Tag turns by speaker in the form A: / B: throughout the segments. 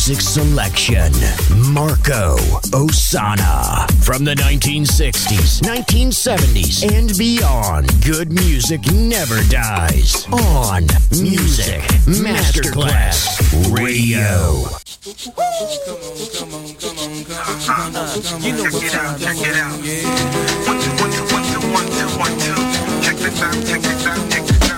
A: Music selection Marco Ossanna. From the 1960s, 1970s, and beyond, good music never dies. On Music Masterclass Radio.
B: You know what time check it out. One, two, one, two, one, two, one, two, one, two. Check this out, check this out, check this out.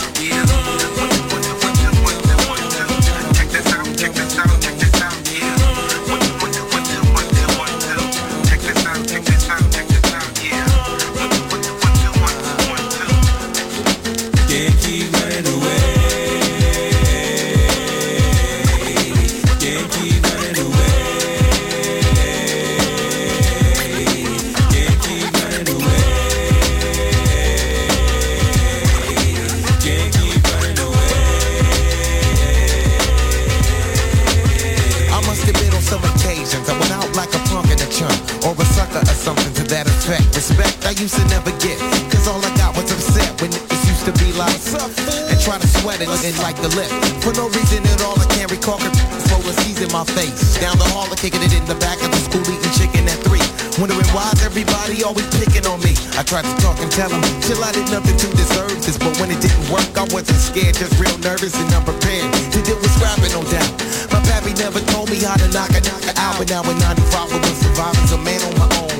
C: Try to sweat it and like the lip. For no reason at all, I can't recall. Roller seas in my face. Down the hall, I'm kicking it in the back of the school, eating chicken at three. Wondering why's everybody always picking on me. I tried to talk and tell them, chill, I did nothing to deserve this. But when it didn't work, I wasn't scared, just real nervous and unprepared. To deal with scrapping, no doubt. My pappy never told me how to knock a knocker out. But now in 95, I was surviving, a man on my own.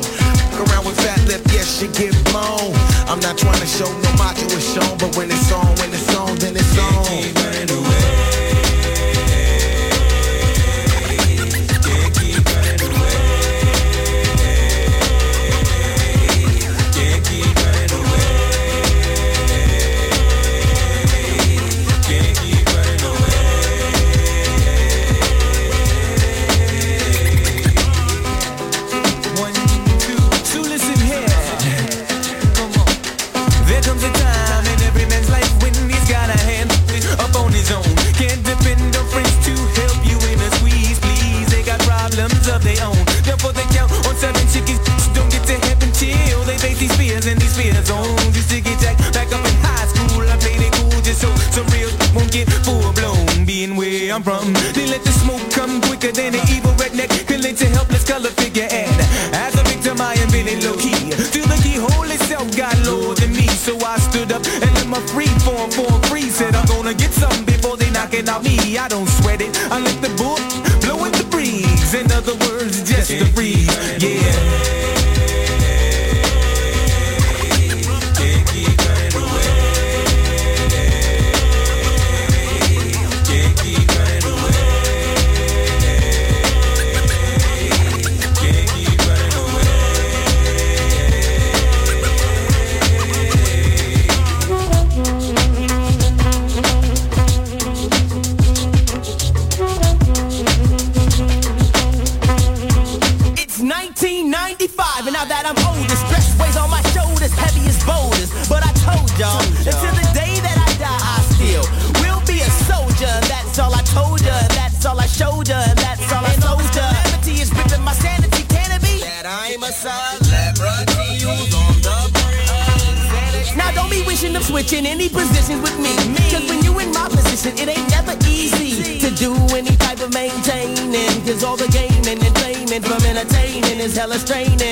C: Around with fat lip, yes, she get blown. I'm not trying to show no macho is shown, but when it's on, when it's on, then it's on.
D: I'm from, they let the smoke come quicker than an evil redneck. Killing to helpless color figure and as a victim I am feeling low key. Till the keyhole itself got lower than me, so I stood up and let my free form for free. Said I'm gonna get something before they knock it out me. I don't sweat it. I let the book blow in the breeze. In other words, just to breathe. Yeah.
E: Is hella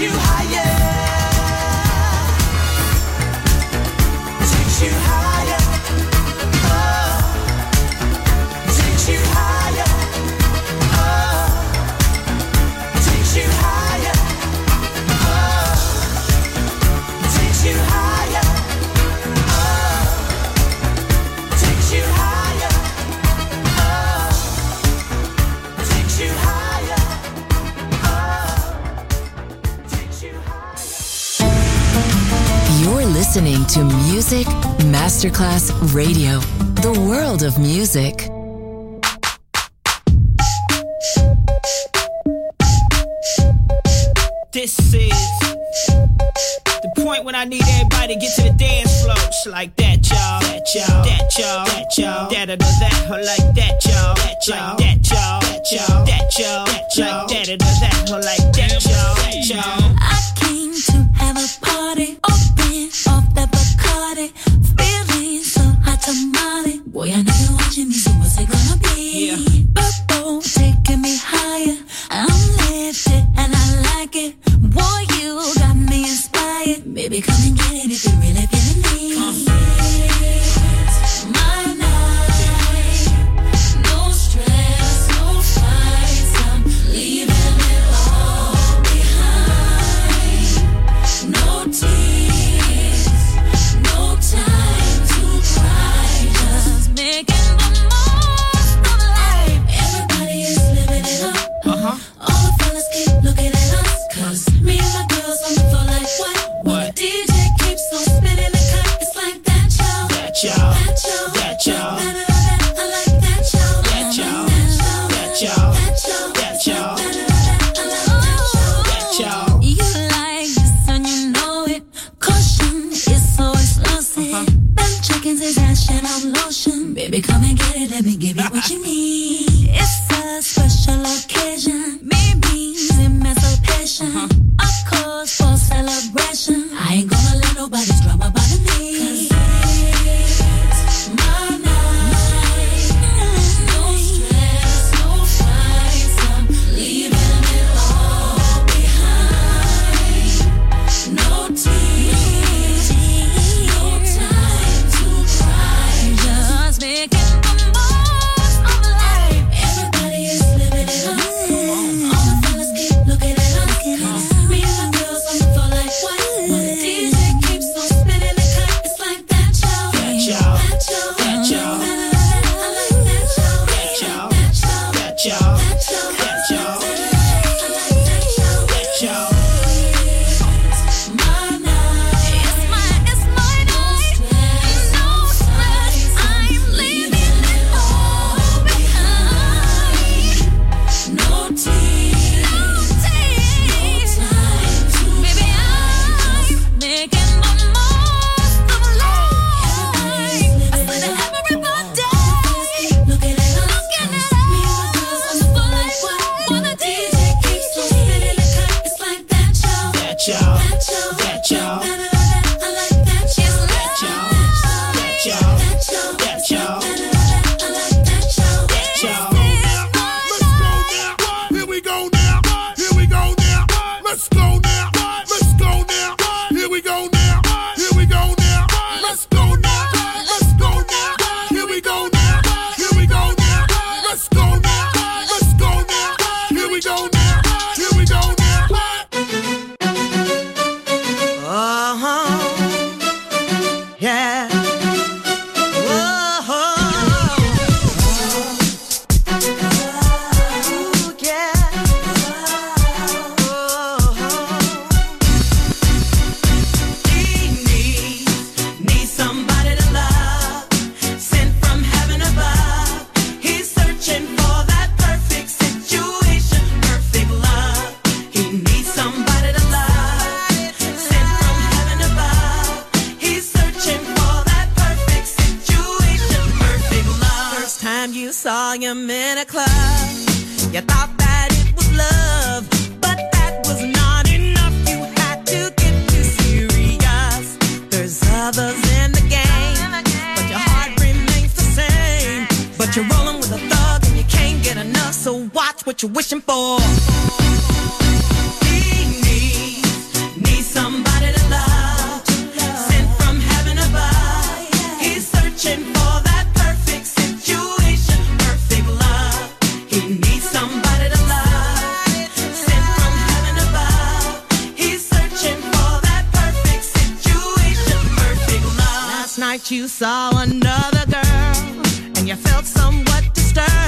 F: you
E: higher.
G: Music Masterclass Radio, the world of music.
H: This is the point when I need everybody to get to the dance floor. It's like that, y'all. That, y'all. That, y'all. That, y'all. That, or that, or like that, y'all. That, y'all. That, y'all. That, y'all. That, y'all. Like that, or that, or like
I: you
E: saw
J: another girl and you felt somewhat disturbed.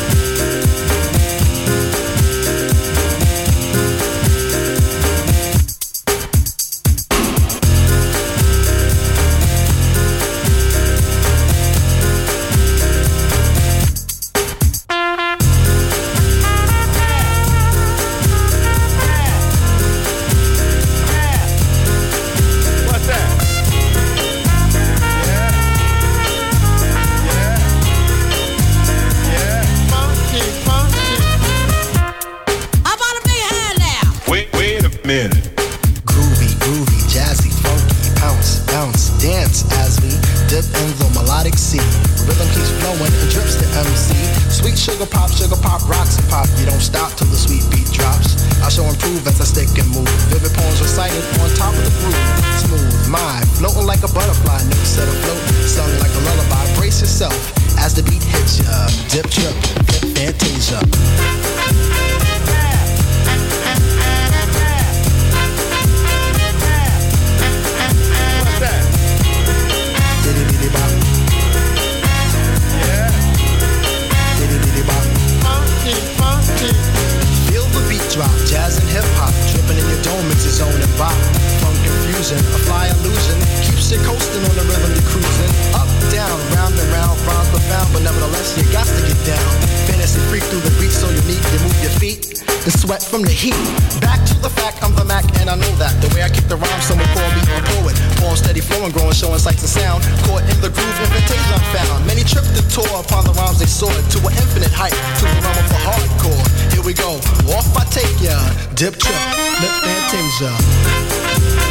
K: Sugar pop, sugar pop, rocks and pop. You don't stop till the sweet beat drops. I shall improve as I stick and move. Vivid poems recited on top of the groove. Smooth mind, floating like a butterfly. New set a float, sung like a lullaby. Brace yourself as the beat hits ya. Dip, trip, dip, fantasia. from the heat. Back to the fact, I'm the Mac, and I know that. The way I kick the rhyme, someone call me a poet. Born steady, flowing, growing, showing sights and sound. Caught in the groove, invitation I found. Many tripped the tour, upon the rhymes they soared to an infinite height, to the realm of the hardcore. Here we go, off I take ya, dip trip, the fantasia.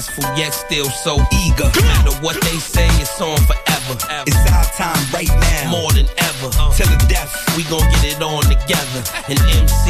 L: Successful, yet still so eager. No matter what they say, it's on forever.
H: It's our time right now.
L: More than ever.
H: Till the death.
L: We gon' get it on together. And MC,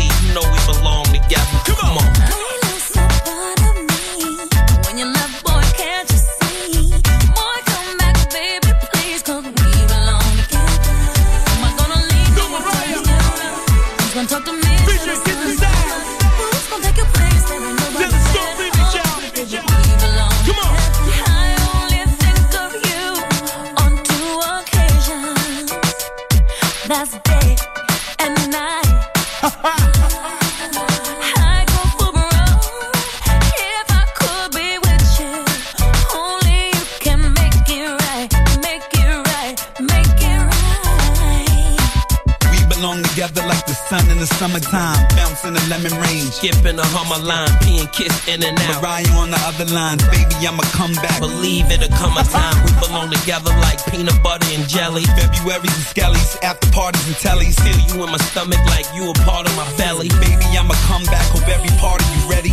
L: Skipping a hummer line, peeing kiss in and out.
H: Mariah on the other line. Baby, I'ma come back.
L: Believe it'll come a time we belong together like peanut butter and jelly.
H: February's and skellies, after parties and tellies.
L: Feel you in my stomach like you a part of my belly.
H: Baby, I'ma come back. Hope every part of you ready.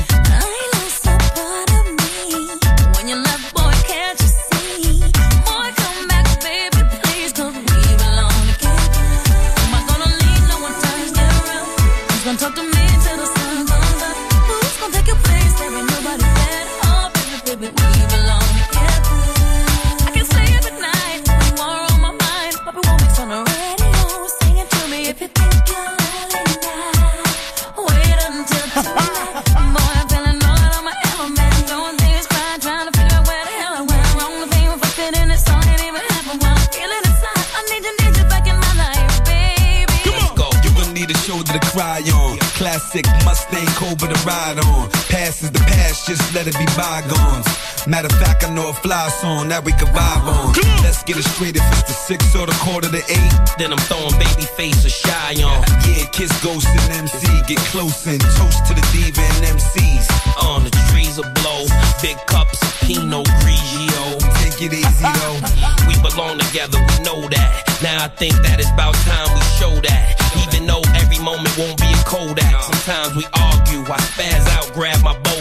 H: Just let it be bygones. Matter of fact, I know a fly song that we can vibe on. Let's get it straight if it's the six or the quarter to eight.
L: Then I'm throwing baby face or shy on.
H: Yeah, kiss Ghost and MC. Get close and toast to the diva and MCs.
L: On the trees will blow. Big cups of Pinot Grigio.
H: Take it easy though.
L: We belong together, we know that. Now I think that it's about time we show that. Even though every moment won't be a Kodak. Sometimes we argue, I spaz out, grab my. Come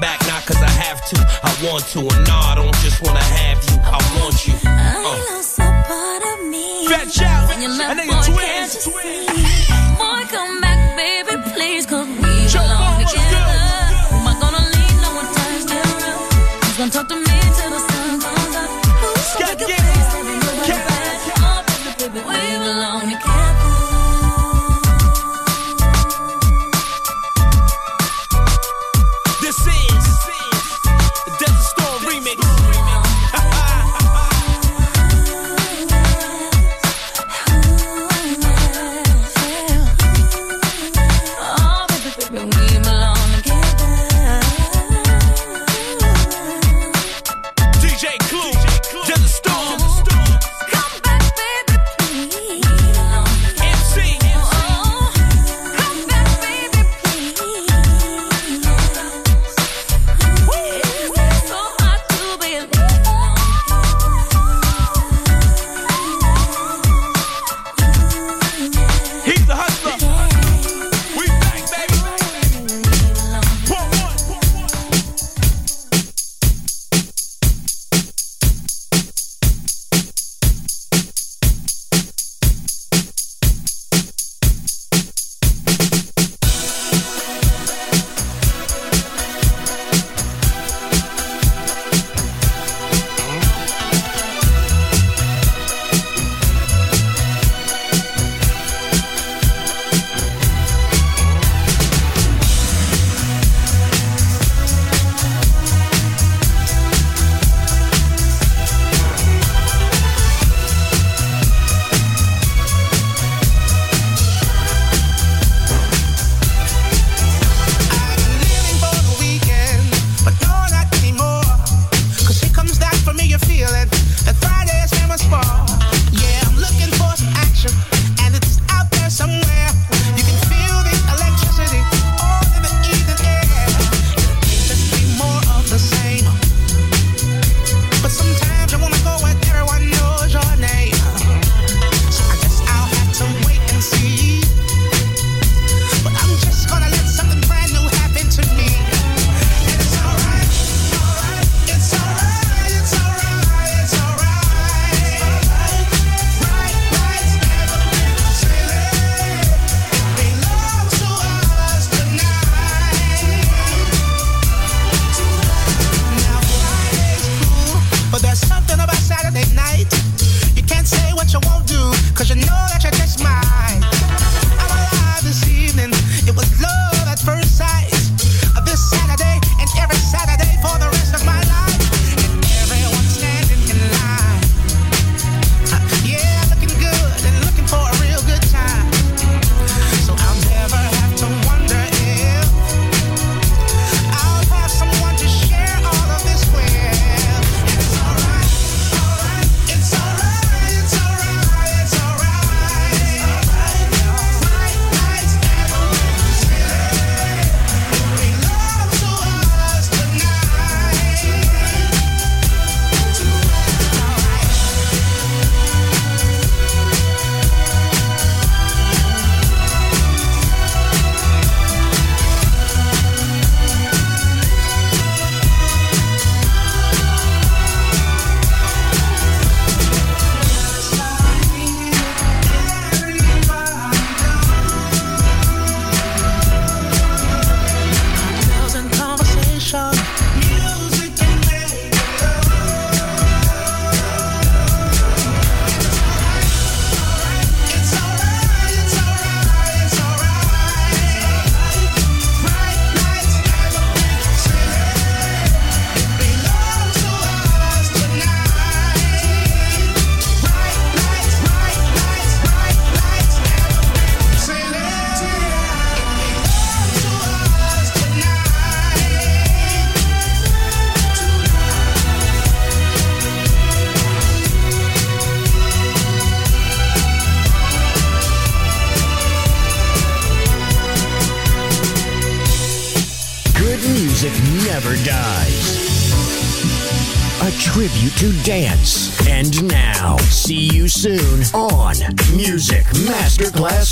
I: back,
M: not cause I have to, I want to. And nah, I don't just wanna have
N: you.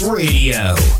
N: Radio.